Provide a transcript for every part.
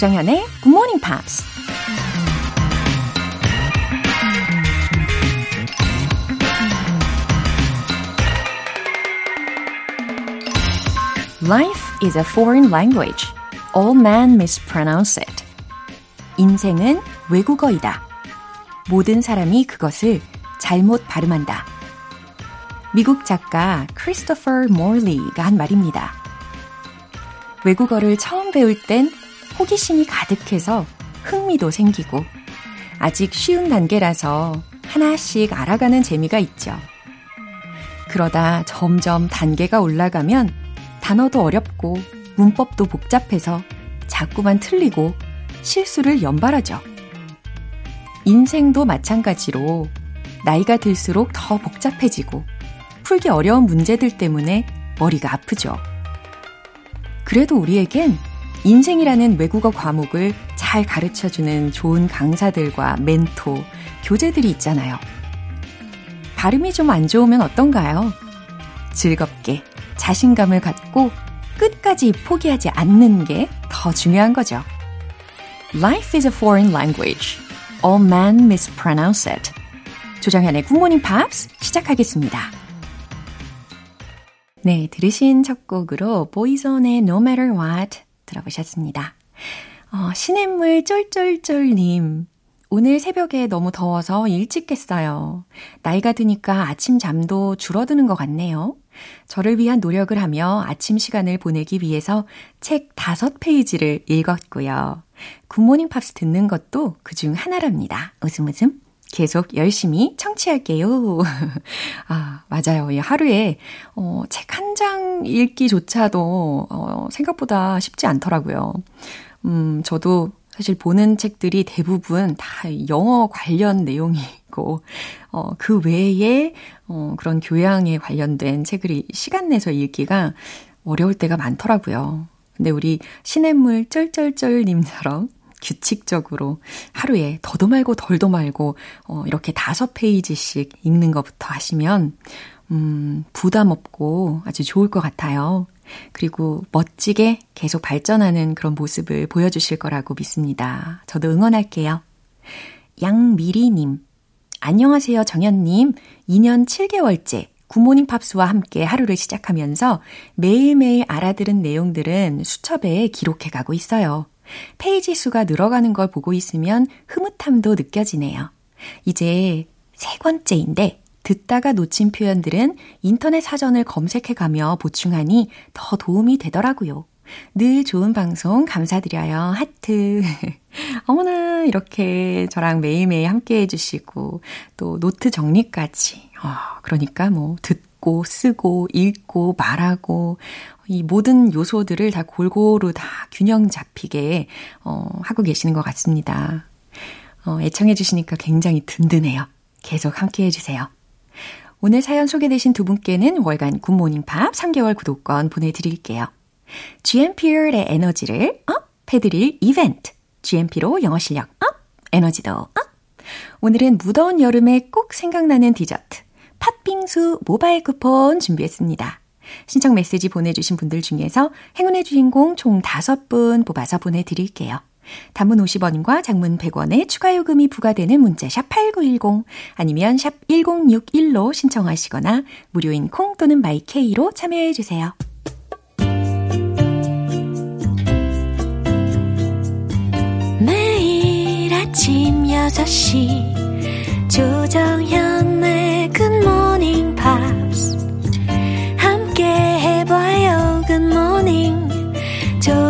조장현의 Good Morning Pops. Life is a foreign language. All men mispronounce it. 인생은 외국어이다. 모든 사람이 그것을 잘못 발음한다. 미국 작가 크리스토퍼 몰리가 한 말입니다. 외국어를 처음 배울 땐 호기심이 가득해서 흥미도 생기고 아직 쉬운 단계라서 하나씩 알아가는 재미가 있죠. 그러다 점점 단계가 올라가면 단어도 어렵고 문법도 복잡해서 자꾸만 틀리고 실수를 연발하죠. 인생도 마찬가지로 나이가 들수록 더 복잡해지고 풀기 어려운 문제들 때문에 머리가 아프죠. 그래도 우리에겐 인생이라는 외국어 과목을 잘 가르쳐주는 좋은 강사들과 멘토, 교재들이 있잖아요. 발음이 좀 안 좋으면 어떤가요? 즐겁게 자신감을 갖고 끝까지 포기하지 않는 게 더 중요한 거죠. Life is a foreign language. All men mispronounce it. 조정현의 굿모닝 팝스 시작하겠습니다. 네, 들으신 첫 곡으로 보이존의 No Matter What 들어보셨습니다. 어, 시냇물 쫄쫄쫄님. 오늘 새벽에 너무 더워서 일찍 깼어요. 나이가 드니까 아침 잠도 줄어드는 것 같네요. 저를 위한 노력을 하며 아침 시간을 보내기 위해서 책 다섯 페이지를 읽었고요. 굿모닝 팝스 듣는 것도 그중 하나랍니다. 웃음 웃음. 계속 열심히 청취할게요. 아, 맞아요. 하루에, 어, 책 한 장 읽기조차도, 어, 생각보다 쉽지 않더라고요. 음, 저도 사실 보는 책들이 대부분 다 영어 관련 내용이고, 어, 그 외에, 어, 그런 교양에 관련된 책을 시간 내서 읽기가 어려울 때가 많더라고요. 근데 우리 시냇물 쩔쩔쩔님처럼 규칙적으로 하루에 더도 말고 덜도 말고 어, 이렇게 다섯 페이지씩 읽는 것부터 하시면 음, 부담 없고 아주 좋을 것 같아요. 그리고 멋지게 계속 발전하는 그런 모습을 보여주실 거라고 믿습니다. 저도 응원할게요. 양미리님, 안녕하세요, 정현님. 2년 7개월째 굿모닝 팝스와 함께 하루를 시작하면서 매일매일 알아들은 내용들은 수첩에 기록해 가고 있어요. 페이지 수가 늘어가는 걸 보고 있으면 흐뭇함도 느껴지네요. 이제 세 번째인데 듣다가 놓친 표현들은 인터넷 사전을 검색해 가며 보충하니 더 도움이 되더라고요. 늘 좋은 방송 감사드려요. 하트. 어머나, 이렇게 저랑 매일매일 함께 해주시고, 또 노트 정리까지. 어, 그러니까 뭐, 듣고, 쓰고, 읽고, 말하고, 이 모든 요소들을 다 골고루 다 균형 잡히게, 어, 하고 계시는 것 같습니다. 어, 애청해주시니까 굉장히 든든해요. 계속 함께 해주세요. 오늘 사연 소개되신 두 분께는 월간 굿모닝 팝 3개월 구독권 보내드릴게요. GMP의 에너지를 up 해드릴 이벤트. GMP로 영어 실력 up, 에너지도 up. 오늘은 무더운 여름에 꼭 생각나는 디저트. 팥빙수 모바일 쿠폰 준비했습니다. 신청 메시지 보내주신 분들 중에서 행운의 주인공 총 5분 뽑아서 보내드릴게요. 단문 50원과 장문 100원의 추가 요금이 부과되는 문자 샵 8910 아니면 샵 1061로 신청하시거나 무료인 콩 또는 마이케이로 참여해 주세요. 매일 아침 6시 조정현의 굿모닝 팝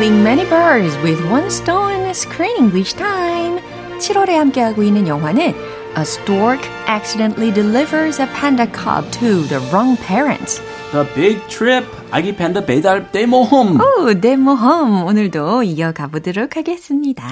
Killing many birds with one stone screen English time. 7월에 함께하고 있는 영화는 A stork accidentally delivers a panda cub to the wrong parents. The Big Trip 아기 팬더 배달 대모험. 오, 대모험 오늘도 이어가 보도록 하겠습니다.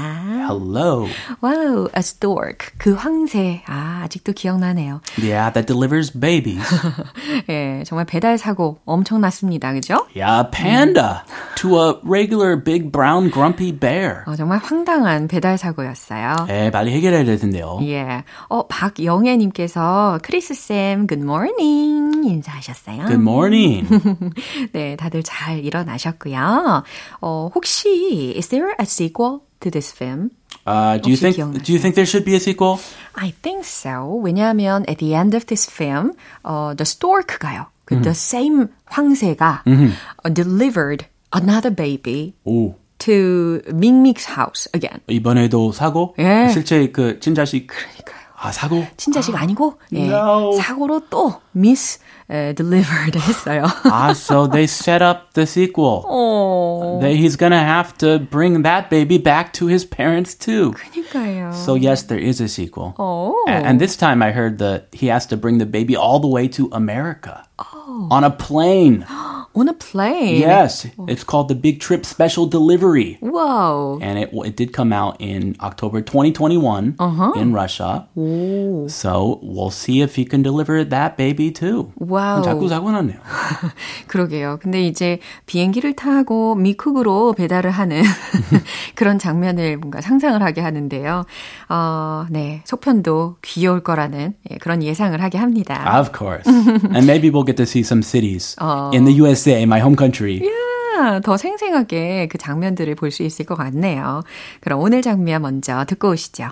Hello. 와우, a stork 그 황새 아 아직도 기억나네요. Yeah, that delivers babies. 예, 정말 배달 사고 엄청 났습니다, 그죠? Yeah, panda to a regular big brown grumpy bear. 어, 정말 황당한 배달 사고였어요. 네, 빨리 해결해야 될 텐데요. 예. 어, 박영애 님께서 크리스 쌤, good morning 인사하셨어요. Good morning. 네, 다들 잘 일어나셨고요. 어, 혹시 is there a sequel to this film? Uh, do you 혹시 think 기억나세요? do you think there should be a sequel? I think so. 왜냐하면 at the end of this film, 어, the stork가요. 그 the same 황새가 uh, delivered another baby 오. to 밍믹's house again. 이번에도 사고? 예. 실제 그 친자식 그러니까요. 아 사고? 친자식 아니고 예, No. 사고로 또 miss 에, delivered 했어요. Ah, so they set up the sequel. 어, They, he's gonna have to bring that baby back to his parents too. 그러니까요. So yes, there is a sequel. 어. A- And this time I heard that he has to bring the baby all the way to America. On a plane. on a plane. Yes. It's called the Big Trip Special Delivery. 와우. And it, it did come out in October 2021 in Russia. So we'll see if he can deliver that baby too. 와우. 자꾸 사고 났네요. 그러게요. 근데 이제 비행기를 타고 미쿡으로 배달을 하는 그런 장면을 뭔가 상상을 하게 하는데요. 어, 네. 속편도 귀여울 거라는 예, 그런 예상을 하게 합니다. Of course. and maybe we'll get to see some cities in the USA, my home country. 아, 더 생생하게 그 장면들을 볼 수 있을 것 같네요. 그럼 오늘 장면 먼저 듣고 오시죠.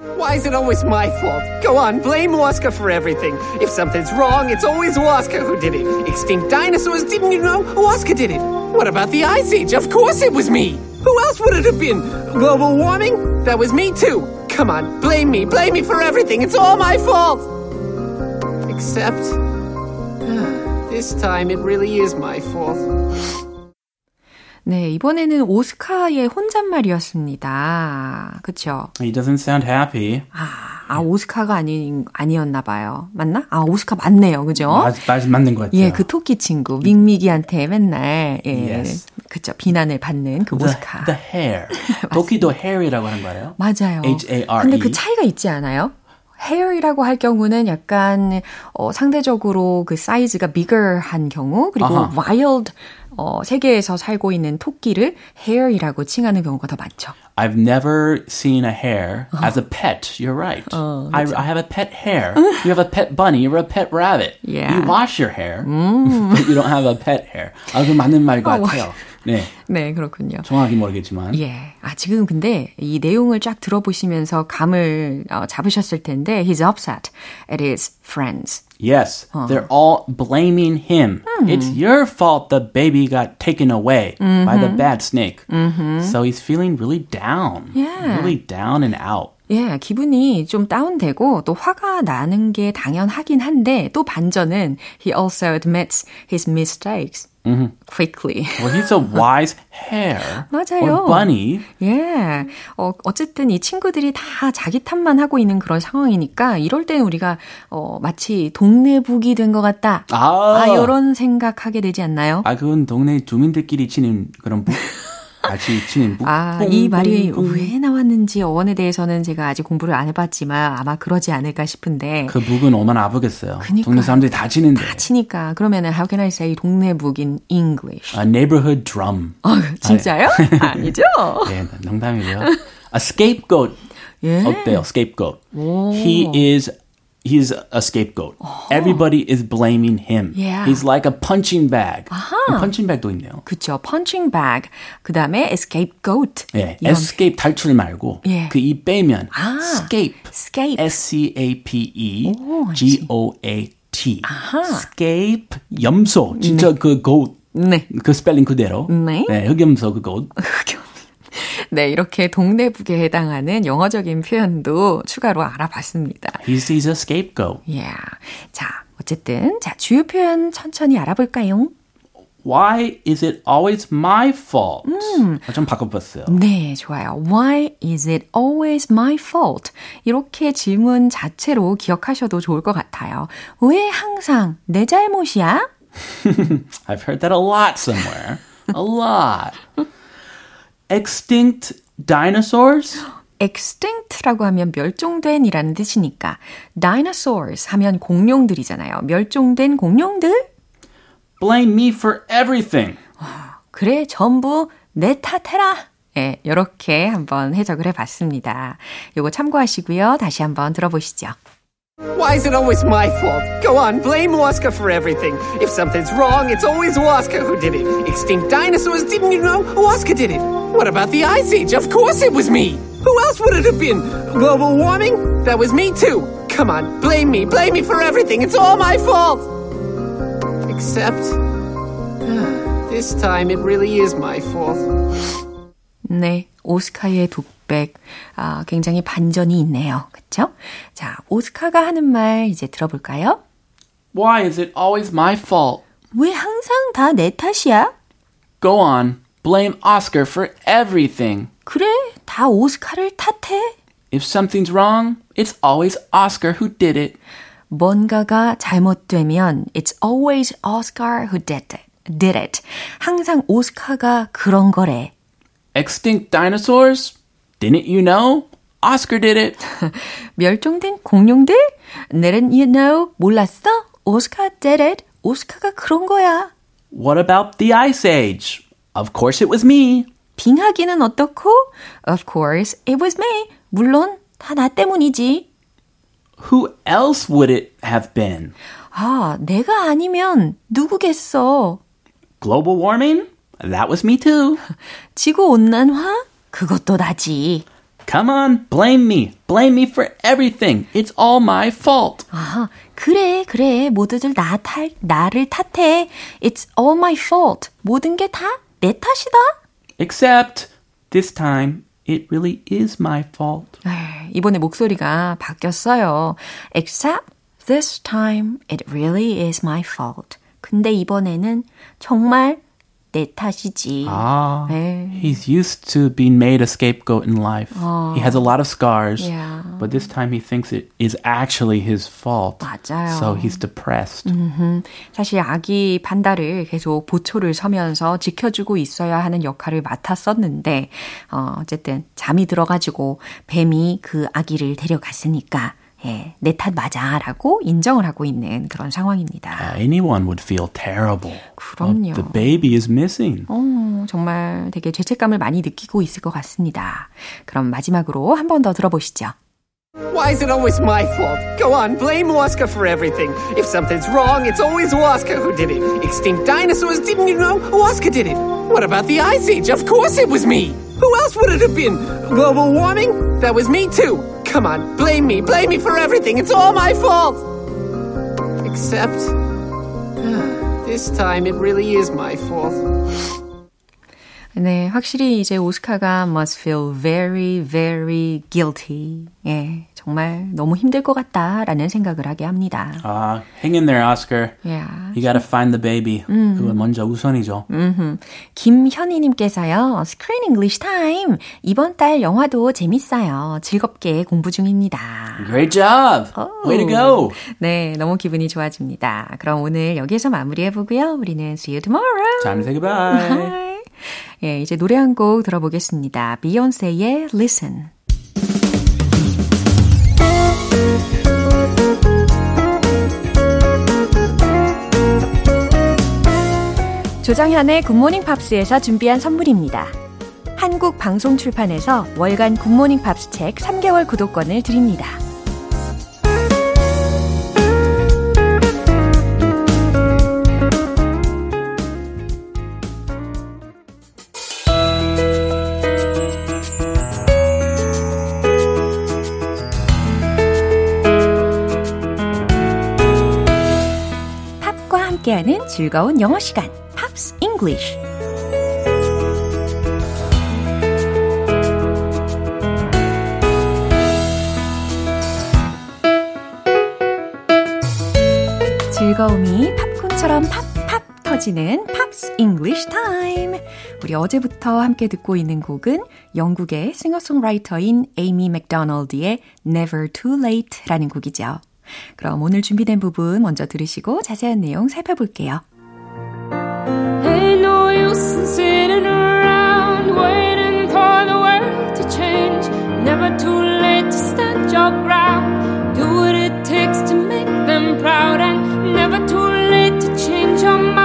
Why is it always my fault? Go on, blame Waska for everything. If something's wrong, it's always Waska who did it. Extinct dinosaurs, didn't you know? Waska did it. What about the Ice Age? Of course it was me. Who else would it have been? Global warming? That was me too. Come on, blame me, blame me for everything. It's all my fault. Except, this time it really is my fault. 네, 이번에는 오스카의 혼잣말이었습니다. 그쵸? He doesn't sound happy. 아, 아, 오스카가 아니, 아니었나 봐요. 맞나? 아, 오스카 맞네요. 그죠? 맞, 맞, 맞는 것 같아요. 예, 그 토끼 친구, 밍미기한테 맨날, 예, Yes. 그쵸, 비난을 받는 그 the, 오스카. the hair. 도끼도 hair이라고 하는 거예요? 맞아요. H-A-R-E. 근데 그 차이가 있지 않아요? hair이라고 할 경우는 약간 어, 상대적으로 그 사이즈가 bigger한 경우 그리고 아하. wild 어, 세계에서 살고 있는 토끼를 hair이라고 칭하는 경우가 더 많죠. I've never seen a hare as a pet. You're right. I, I have a pet hare. you have a pet bunny. You're a pet rabbit. Yeah. You wash your hair, but you don't have a pet hare. 아, 그 맞는 말 아, 같아요. 네, 네, 그렇군요. 정확히 모르겠지만. 예. 아, 지금 근데 이 내용을 쫙 들어보시면서 감을 어, 잡으셨을 텐데, he's upset at his friends. Yes, they're all blaming him. It's your fault the baby got taken away by the bad snake. So he's feeling really down. Yeah. Really down and out. 예, 기분이 좀 다운되고 또 화가 나는 게 당연하긴 한데 또 반전은 he also admits his mistakes Quickly. Well, he's a wise hare 맞아요. or bunny. 예. 어, 어쨌든 이 친구들이 다 자기 탓만 하고 있는 그런 상황이니까 이럴 때는 우리가 어, 마치 동네 북이 된 것 같다. 아. 아, 요런 생각하게 되지 않나요? 아, 그건 동네 주민들끼리 치는 그런 북. 치는 북. 아, 뿡, 이 말이 뿡, 뿡. 왜 나왔는지 어원에 대해서는 제가 아직 공부를 안 해봤지만 아마 그러지 않을까 싶은데. 그 북은 얼마나 아프겠어요. 그니까요. 동네 사람들이 다 치는데. 치니까 그러면은 how can I say 동네 북 in English? A neighborhood drum. 어, 진짜요? 아니죠? 네, 농담이고요. A scapegoat. 예. 어때요? Scapegoat. He is he's a scapegoat. Everybody is blaming him. Yeah. He's like a punching bag. punching bag도 있네요. 그쵸. punching bag. 그 다음에 scapegoat. 예, 이런 escape 탈출 말고 예. 그이 빼면 아. escape. escape. S C A P E 오, G O A T. escape 염소. 진짜 그 goat 네. 그 스펠링 그대로. 네. 흑염소 그 goat. 네, 이렇게 동네북에 해당하는 영어적인 표현도 추가로 알아봤습니다. He's, he's a scapegoat. Yeah. 자, 어쨌든 자 주요 표현 천천히 알아볼까요? Why is it always my fault? 좀 바꿔봤어요. 네, 좋아요. Why is it always my fault? 이렇게 질문 자체로 기억하셔도 좋을 것 같아요. 왜 항상 내 잘못이야? I've heard that a lot somewhere. a lot. Extinct dinosaurs? extinct라고 하면 멸종된이라는 뜻이니까 dinosaurs 하면 공룡들이잖아요. 멸종된 공룡들? Blame me for everything. 그래, 전부 내 탓해라. 예, 이렇게 한번 해석을 해봤습니다. 요거 참고하시고요. 다시 한번 들어보시죠. Why is it always my fault? Go on, blame Waska for everything. If something's wrong, it's always Waska who did it. Extinct dinosaurs, didn't you know? Waska did it. What about the Ice Age? Of course it was me. Who else would it have been? Global warming? That was me too. Come on, blame me, blame me for everything. It's all my fault. Except, this time it really is my fault. 네, 오스카의 독 백. 아, 굉장히 반전이 있네요. 그쵸? 자, 오스카가 하는 말 이제 들어볼까요? Why is it always my fault? 왜 항상 다 내 탓이야? Go on, blame Oscar for everything. 그래, 다 오스카를 탓해. If something's wrong, it's always Oscar who did it. 뭔가가 잘못되면 it's always Oscar who did it. did it. 항상 오스카가 그런 거래. Extinct dinosaurs? Didn't you know? Oscar did it. 멸종된 공룡들? Didn't you know? 몰랐어? 오스카 did it. 오스카가 그런 거야. What about the Ice Age? Of course it was me. 빙하기는 어떻고? Of course, it was me. 물론 다 나 때문이지. Who else would it have been? 아, 내가 아니면 누구겠어? Global warming? That was me too. 지구 온난화? 그것도 나지. Come on, blame me. Blame me for everything. It's all my fault. 아, 그래, 그래. 모두들 나 탓, 나를 탓해. It's all my fault. 모든 게 다 내 탓이다. Except this time, it really is my fault. 이번에 목소리가 바뀌었어요. Except this time, it really is my fault. 근데 이번에는 정말 내 탓이지. Ah, 네. he's used to being made a scapegoat in life. He has a lot of scars, Yeah. but this time he thinks it is actually his fault. 맞아요. So he's depressed. 사실 아기 판다를 계속 보초를 서면서 지켜주고 있어야 하는 역할을 맡았었는데, 어, 어쨌든 잠이 들어가지고 뱀이 그 아기를 데려갔으니까, 예, 내탓 맞아라고 인정을 하고 있는 그런 상황입니다. Uh, anyone would feel terrible. 그럼요. The baby is missing. 어, 정말 되게 죄책감을 많이 느끼고 있을 것 같습니다. 그럼 마지막으로 한 번 더 들어보시죠. Why is it always my fault? Go on, blame Waska for everything. If something's wrong, it's always Waska who did it. Extinct dinosaurs, didn't you know? Waska did it. What about the Ice Age? Of course it was me. Who else would it have been? Global warming? That was me too. Come on, blame me, blame me for everything. It's all my fault. Except, this time it really is my fault. 네, 확실히 이제 오스카가 must feel very, very guilty. 예, 정말 너무 힘들 것 같다라는 생각을 하게 합니다. Uh, hang in there, Oscar. Yeah. You gotta find the baby. 그건 먼저 우선이죠. 김현희님께서요, Screen English Time. 이번 달 영화도 재밌어요. 즐겁게 공부 중입니다. Great job. Way to go. 네, 너무 기분이 좋아집니다. 그럼 오늘 여기에서 마무리해보고요. 우리는 see you tomorrow. Time to say goodbye. Bye. 예, 이제 노래 한 곡 들어보겠습니다. 비욘세의 Listen. 조정현의 굿모닝 팝스에서 준비한 선물입니다. 한국 방송 출판에서 월간 굿모닝 팝스 책 3개월 구독권을 드립니다. 즐거운 영어 시간, Pops English. 즐거움이 팝콘처럼 팝팝 이어지는 Pops English 타임. 우리 어제부터 함께 듣고 있는 곡은 영국의 싱어송라이터인 에이미 맥도널드의 Never Too Late라는 곡이죠. 그럼 오늘 준비된 부분 먼저 들으시고 자세한 내용 살펴볼게요. Sitting around waiting for the world to change. Never too late to stand your ground. Do what it takes to make them proud, and never too late to change your mind.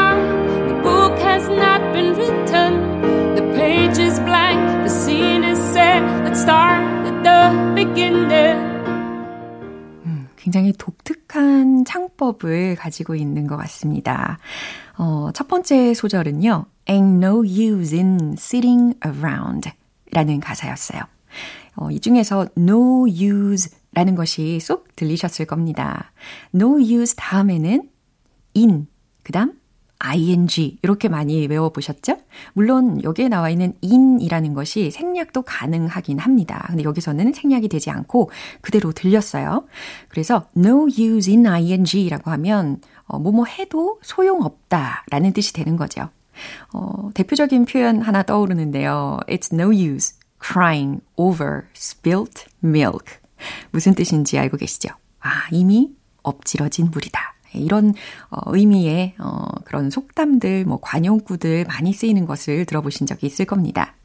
굉장히 독특한 창법을 가지고 있는 것 같습니다. 어, 첫 번째 소절은요. Ain't no use in sitting around 라는 가사였어요. 어, 이 중에서 no use 라는 것이 쏙 들리셨을 겁니다. no use 다음에는 in, 그 다음 ing 이렇게 많이 외워보셨죠? 물론 여기에 나와 있는 in이라는 것이 생략도 가능하긴 합니다. 근데 여기서는 생략이 되지 않고 그대로 들렸어요. 그래서 no use in ing라고 하면 어, 뭐뭐 해도 소용없다라는 뜻이 되는 거죠. 어, 대표적인 표현 하나 떠오르는데요. It's no use crying over spilt milk. 무슨 뜻인지 알고 계시죠? 아, 이미 엎질러진 물이다. 이런 어, 의미의 어, 그런 속담들, 뭐 관용구들 많이 쓰이는 것을 들어보신 적이 있을 겁니다.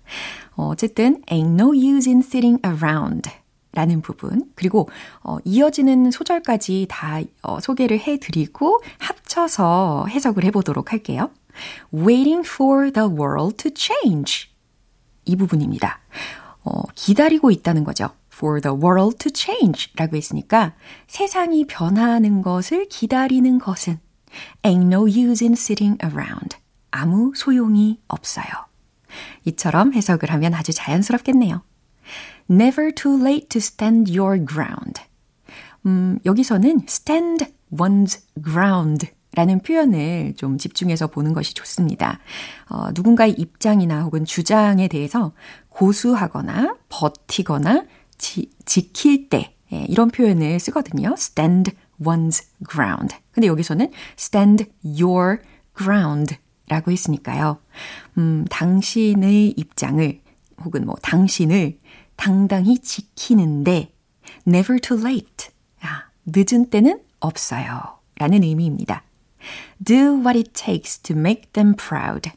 어, 어쨌든 ain't no use in sitting around 라는 부분 그리고 어, 이어지는 소절까지 다 어, 소개를 해드리고 합쳐서 해석을 해보도록 할게요. Waiting for the world to change 이 부분입니다. 어, 기다리고 있다는 거죠. For the world to change 라고 했으니까 세상이 변하는 것을 기다리는 것은 ain't no use in sitting around. 아무 소용이 없어요. 이처럼 해석을 하면 아주 자연스럽겠네요. Never too late to stand your ground. 음, 여기서는 stand one's ground 라는 표현을 좀 집중해서 보는 것이 좋습니다. 어, 누군가의 입장이나 혹은 주장에 대해서 고수하거나 버티거나 지, 지킬 때 예, 이런 표현을 쓰거든요. stand one's ground. 근데 여기서는 stand your ground 라고 했으니까요. 음, 당신의 입장을 혹은 뭐 당신을 당당히 지키는데 never too late. 아, 늦은 때는 없어요. 라는 의미입니다. Do what it takes to make them proud.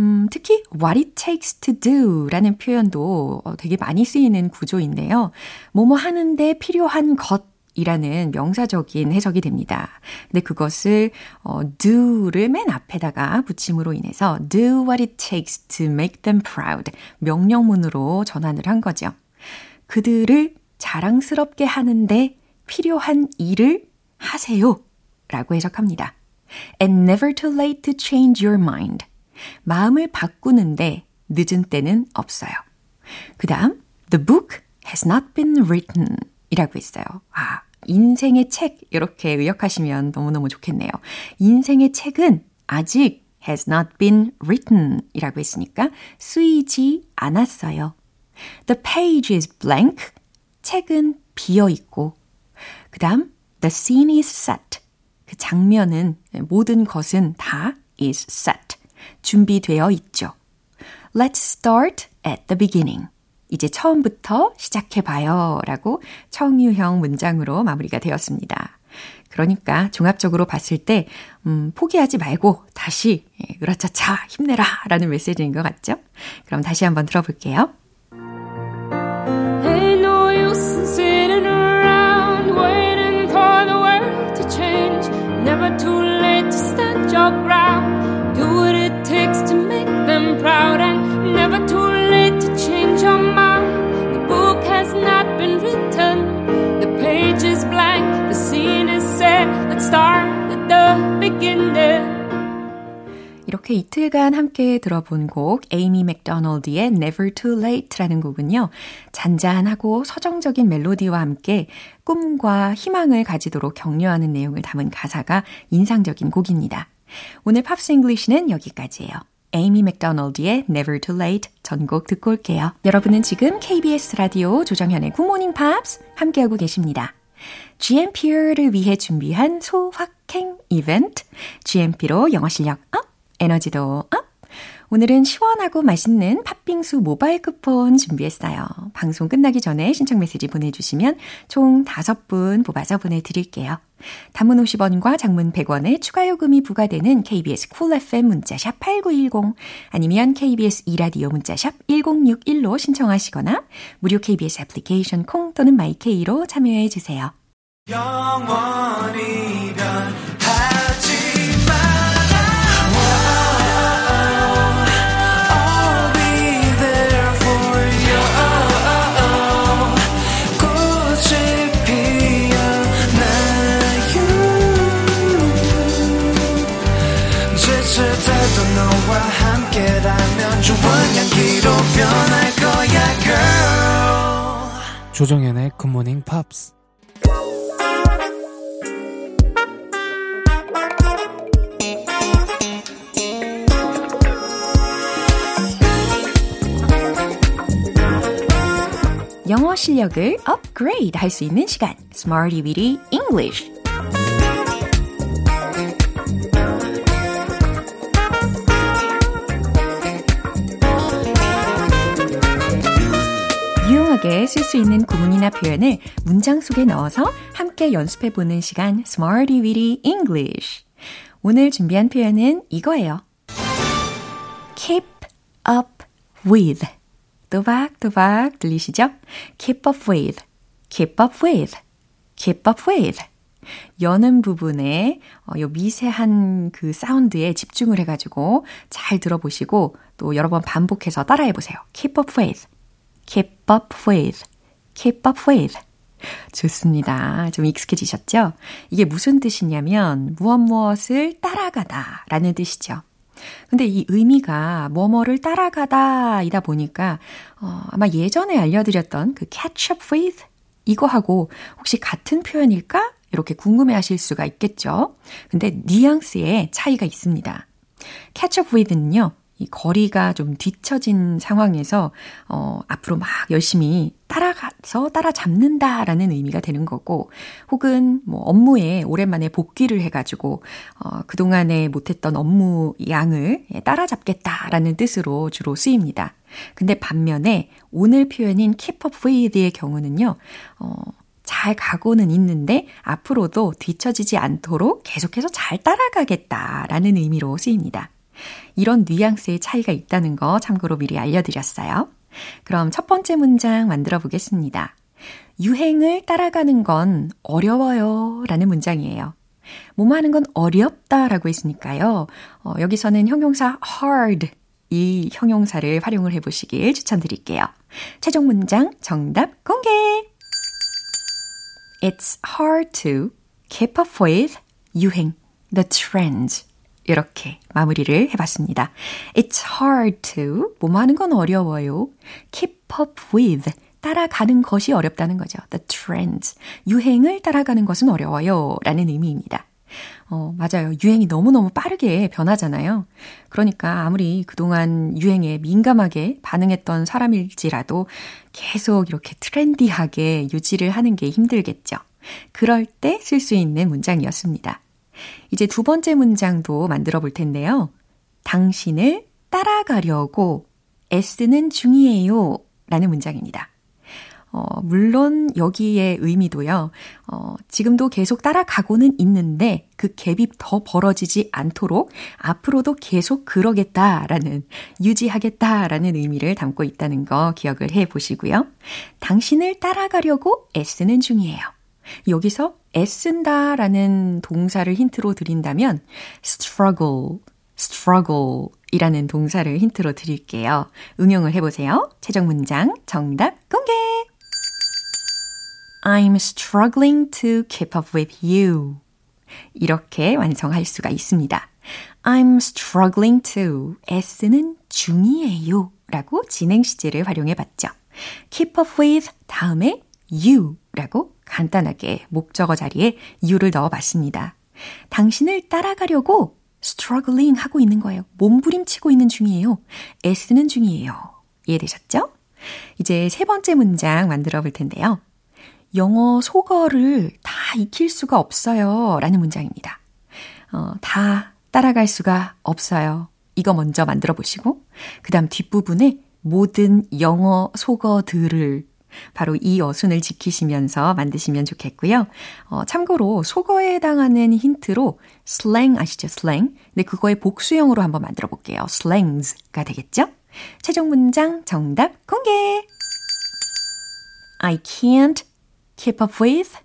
음, 특히 what it takes to do 라는 표현도 되게 많이 쓰이는 구조인데요. 뭐뭐 하는데 필요한 것 이라는 명사적인 해석이 됩니다. 근데 그것을 어, do를 맨 앞에다가 붙임으로 인해서 do what it takes to make them proud 명령문으로 전환을 한 거죠. 그들을 자랑스럽게 하는데 필요한 일을 하세요 라고 해석합니다. And never too late to change your mind. 마음을 바꾸는데 늦은 때는 없어요. 그 다음, the book has not been written 이라고 했어요. 아, 인생의 책 이렇게 의역하시면 너무너무 좋겠네요. 인생의 책은 아직 has not been written 이라고 했으니까 쓰이지 않았어요. The page is blank. 책은 비어 있고. 그 다음, the scene is set. 그 장면은 모든 것은 다 is set. 준비되어 있죠. Let's start at the beginning. 이제 처음부터 시작해봐요. 라고 청유형 문장으로 마무리가 되었습니다. 그러니까 종합적으로 봤을 때, 음, 포기하지 말고 다시, 예, 으라차차, 힘내라! 라는 메시지인 것 같죠? 그럼 다시 한번 들어볼게요. Never too late to stand your ground. 이렇게 이틀간 함께 들어본 곡 에이미 맥도널드의 Never Too Late라는 곡은요. 잔잔하고 서정적인 멜로디와 함께 꿈과 희망을 가지도록 격려하는 내용을 담은 가사가 인상적인 곡입니다. 오늘 Pops English는 여기까지예요. 에이미 맥도널드의 Never Too Late 전곡 듣고 올게요. 여러분은 지금 KBS 라디오 조정현의 굿모닝 팝스 함께하고 계십니다. GMP를 위해 준비한 소확행 이벤트. GMP로 영어 실력 up, 에너지도 up. 오늘은 시원하고 맛있는 팥빙수 모바일 쿠폰 준비했어요. 방송 끝나기 전에 신청 메시지 보내주시면 총 5분 뽑아서 보내드릴게요. 단문 50원과 장문 100원의 추가 요금이 부과되는 KBS Cool FM 문자샵 8910 아니면 KBS 2라디오 문자샵 1061로 신청하시거나 무료 KBS 애플리케이션 콩 또는 마이케이로 참여해 주세요. 영원히 조정현의 굿모닝 팝스 영어 실력을 업그레이드 할 수 있는 시간. Smarty Weedy English 유용하게 쓸 수 있는 구문이나 표현을 문장 속에 넣어서 함께 연습해 보는 시간 Smarty Weedy English. 오늘 준비한 표현은 이거예요. keep up with. 또박또박 들리시죠? keep up with, keep up with, keep up with. 여는 부분에 어, 요 미세한 그 사운드에 집중을 해가지고 잘 들어보시고 또 여러 번 반복해서 따라해 보세요. keep up with, keep up with, keep up with. 좋습니다. 좀 익숙해지셨죠? 이게 무슨 뜻이냐면 무엇 무엇을 따라가다 라는 뜻이죠. 근데 이 의미가 뭐뭐를 따라가다이다 보니까 어, 아마 예전에 알려드렸던 그 catch up with 이거하고 혹시 같은 표현일까? 이렇게 궁금해 하실 수가 있겠죠. 근데 뉘앙스에 차이가 있습니다. catch up with는요. 이 거리가 좀 뒤처진 상황에서 어 앞으로 막 열심히 따라가서 따라잡는다라는 의미가 되는 거고 혹은 뭐 업무에 오랜만에 복귀를 해 가지고 어 그동안에 못했던 업무 양을 예, 따라잡겠다라는 뜻으로 주로 쓰입니다. 근데 반면에 오늘 표현인 keep up with의 경우는요. 어잘 가고는 있는데 앞으로도 뒤처지지 않도록 계속해서 잘 따라가겠다라는 의미로 쓰입니다. 이런 뉘앙스의 차이가 있다는 거 참고로 미리 알려드렸어요. 그럼 첫 번째 문장 만들어 보겠습니다. 유행을 따라가는 건 어려워요 라는 문장이에요. 뭐뭐 하는 건 어렵다 라고 했으니까요. 어, 여기서는 형용사 hard 이 형용사를 활용을 해보시길 추천드릴게요. 최종 문장 정답 공개! It's hard to keep up with 유행, the trends. 이렇게 마무리를 해봤습니다. It's hard to 뭐뭐 하는 건 어려워요. Keep up with 따라가는 것이 어렵다는 거죠. The trends 유행을 따라가는 것은 어려워요. 라는 의미입니다. 어, 맞아요. 유행이 너무너무 빠르게 변하잖아요. 그러니까 아무리 그동안 유행에 민감하게 반응했던 사람일지라도 계속 이렇게 트렌디하게 유지를 하는 게 힘들겠죠. 그럴 때 쓸 수 있는 문장이었습니다. 이제 두 번째 문장도 만들어 볼 텐데요. 당신을 따라가려고 애쓰는 중이에요. 라는 문장입니다. 어, 물론 여기에 의미도요, 어, 지금도 계속 따라가고는 있는데 그 갭이 더 벌어지지 않도록 앞으로도 계속 그러겠다라는, 유지하겠다라는 의미를 담고 있다는 거 기억을 해 보시고요. 당신을 따라가려고 애쓰는 중이에요. 여기서 애쓴다 라는 동사를 힌트로 드린다면 struggle, struggle 이라는 동사를 힌트로 드릴게요. 응용을 해보세요. 최종 문장 정답 공개! I'm struggling to keep up with you. 이렇게 완성할 수가 있습니다. I'm struggling to 애쓰는 중이에요. 라고 진행 시제를 활용해 봤죠. keep up with 다음에 you 라고 간단하게 목적어 자리에 you를 넣어 봤습니다. 당신을 따라가려고 struggling 하고 있는 거예요. 몸부림치고 있는 중이에요. 애쓰는 중이에요. 이해되셨죠? 이제 세 번째 문장 만들어 볼 텐데요. 영어 속어를 다 익힐 수가 없어요. 라는 문장입니다. 어, 다 따라갈 수가 없어요. 이거 먼저 만들어 보시고, 그 다음 뒷부분에 모든 영어 속어들을 바로 이 어순을 지키시면서 만드시면 좋겠고요. 어, 참고로 속어에 해당하는 힌트로 슬랭 아시죠? 슬랭. 근데 그거의 복수형으로 한번 만들어 볼게요. slangs가 되겠죠? 최종 문장 정답 공개! I can't keep up with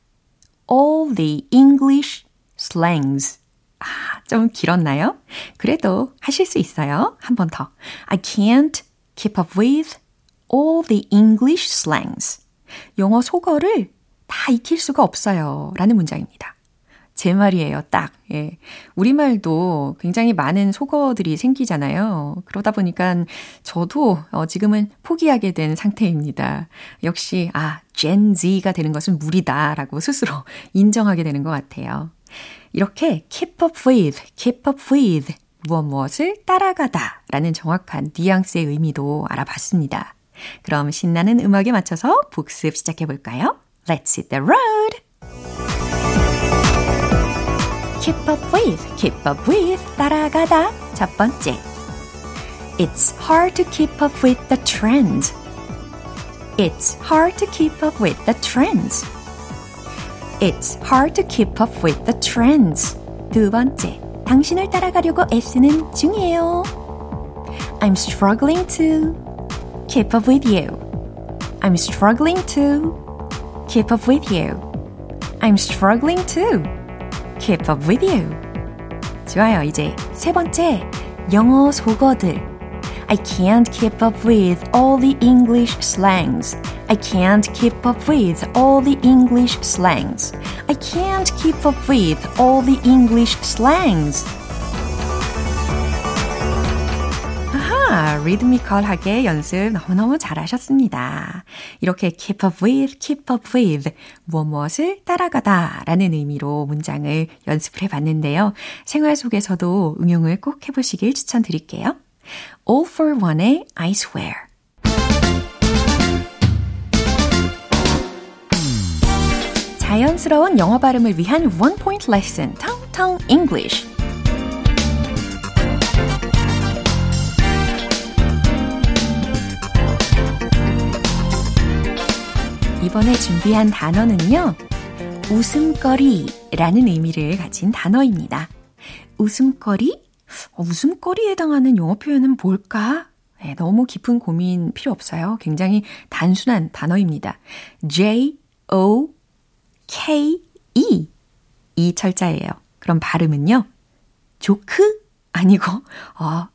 all the English slangs. 아, 좀 길었나요? 그래도 하실 수 있어요. 한 번 더. I can't keep up with all the English slangs. 영어 속어를 다 익힐 수가 없어요. 라는 문장입니다. 제 말이에요, 딱. 예. 우리말도 굉장히 많은 속어들이 생기잖아요. 그러다 보니까 저도 어, 지금은 포기하게 된 상태입니다. 역시, 아, Gen Z가 되는 것은 무리다라고 스스로 인정하게 되는 것 같아요. 이렇게 keep up with, keep up with 무엇 무엇을 따라가다 라는 정확한 뉘앙스의 의미도 알아봤습니다. 그럼 신나는 음악에 맞춰서 복습 시작해 볼까요? Let's hit the road! Keep up with, keep up with, 따라가다. 첫 번째. It's hard to keep up with the trends. It's hard to keep up with the trends. It's hard to keep up with the trends. 두 번째. 당신을 따라가려고 애쓰는 중이에요. I'm struggling to keep up with you. I'm struggling to keep up with you. I'm struggling to keep up with you. 좋아요. 이제 세 번째. 영어 속어들. I can't keep up with all the English slangs. I can't keep up with all the English slangs. I can't keep up with all the English slangs. 아하, 리드미컬하게 연습 너무너무 잘하셨습니다. 이렇게 keep up with, keep up with, 무엇 무엇을 따라가다 라는 의미로 문장을 연습을 해봤는데요. 생활 속에서도 응용을 꼭 해보시길 추천드릴게요. All for One의 I Swear. 자연스러운 영어 발음을 위한 One Point Lesson, Tong Tong English. 이번에 준비한 단어는요, 웃음거리라는 의미를 가진 단어입니다. 웃음거리? 어, 웃음거리에 해당하는 영어 표현은 뭘까? 네, 너무 깊은 고민 필요 없어요. 굉장히 단순한 단어입니다. J, O, K, E. 이 철자예요. 그럼 발음은요, 조크? 아니고, 어,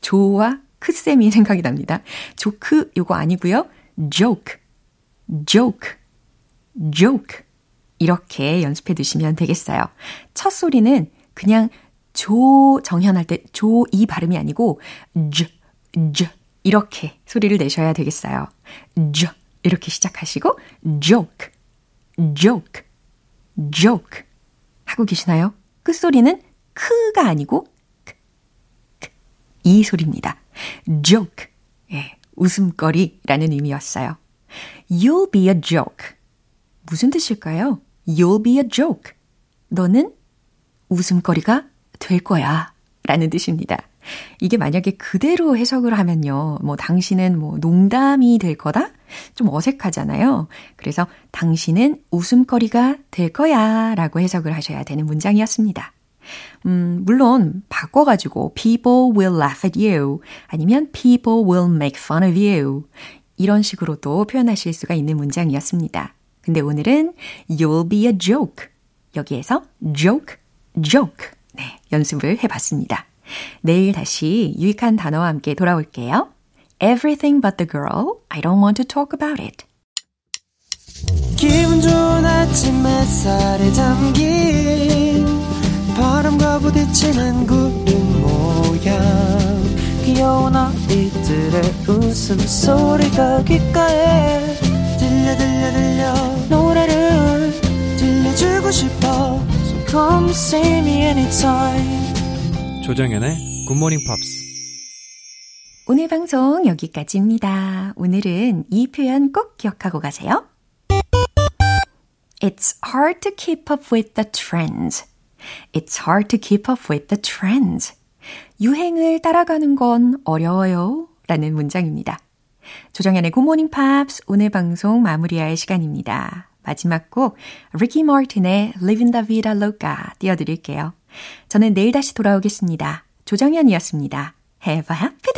조와 크쌤이 생각이 납니다. 조크, 요거 아니고요. joke, joke, joke. 이렇게 연습해 두시면 되겠어요. 첫 소리는 그냥 조 정현할 때 조 이 발음이 아니고 j, j 이렇게 소리를 내셔야 되겠어요. j 이렇게 시작하시고 joke, joke, joke 하고 계시나요? 끝소리는 크가 아니고 크, 크, 이 소리입니다. joke, 예, 웃음거리라는 의미였어요. You'll be a joke. 무슨 뜻일까요? You'll be a joke. 너는 웃음거리가 될 거야. 라는 뜻입니다. 이게 만약에 그대로 해석을 하면요. 뭐, 당신은 뭐, 농담이 될 거다? 좀 어색하잖아요. 그래서 당신은 웃음거리가 될 거야. 라고 해석을 하셔야 되는 문장이었습니다. 음, 물론, 바꿔가지고, people will laugh at you. 아니면 people will make fun of you. 이런 식으로도 표현하실 수가 있는 문장이었습니다. 근데 오늘은 you'll be a joke. 여기에서 joke, joke. 네, 연습을 해봤습니다. 내일 다시 유익한 단어와 함께 돌아올게요. Everything but the girl. I don't want to talk about it. 기분 좋은 아침 햇살에 담긴 바람과 부딪히는 구름 모양 귀여운 아이들의 웃음소리가 귓가에 들려 들려 들려 노래를 들려주고 싶어 So come see me anytime 조정연의 굿모닝 팝스. 오늘 방송 여기까지입니다. 오늘은 이 표현 꼭 기억하고 가세요. It's hard to keep up with the trends. It's hard to keep up with the trends. 유행을 따라가는 건 어려워요. 라는 문장입니다. 조정현의 Morning Pops 오늘 방송 마무리할 시간입니다. 마지막 곡 리키 마틴의 Living la Vida Loca 띄워드릴게요. 저는 내일 다시 돌아오겠습니다. 조정현이었습니다. Have a happy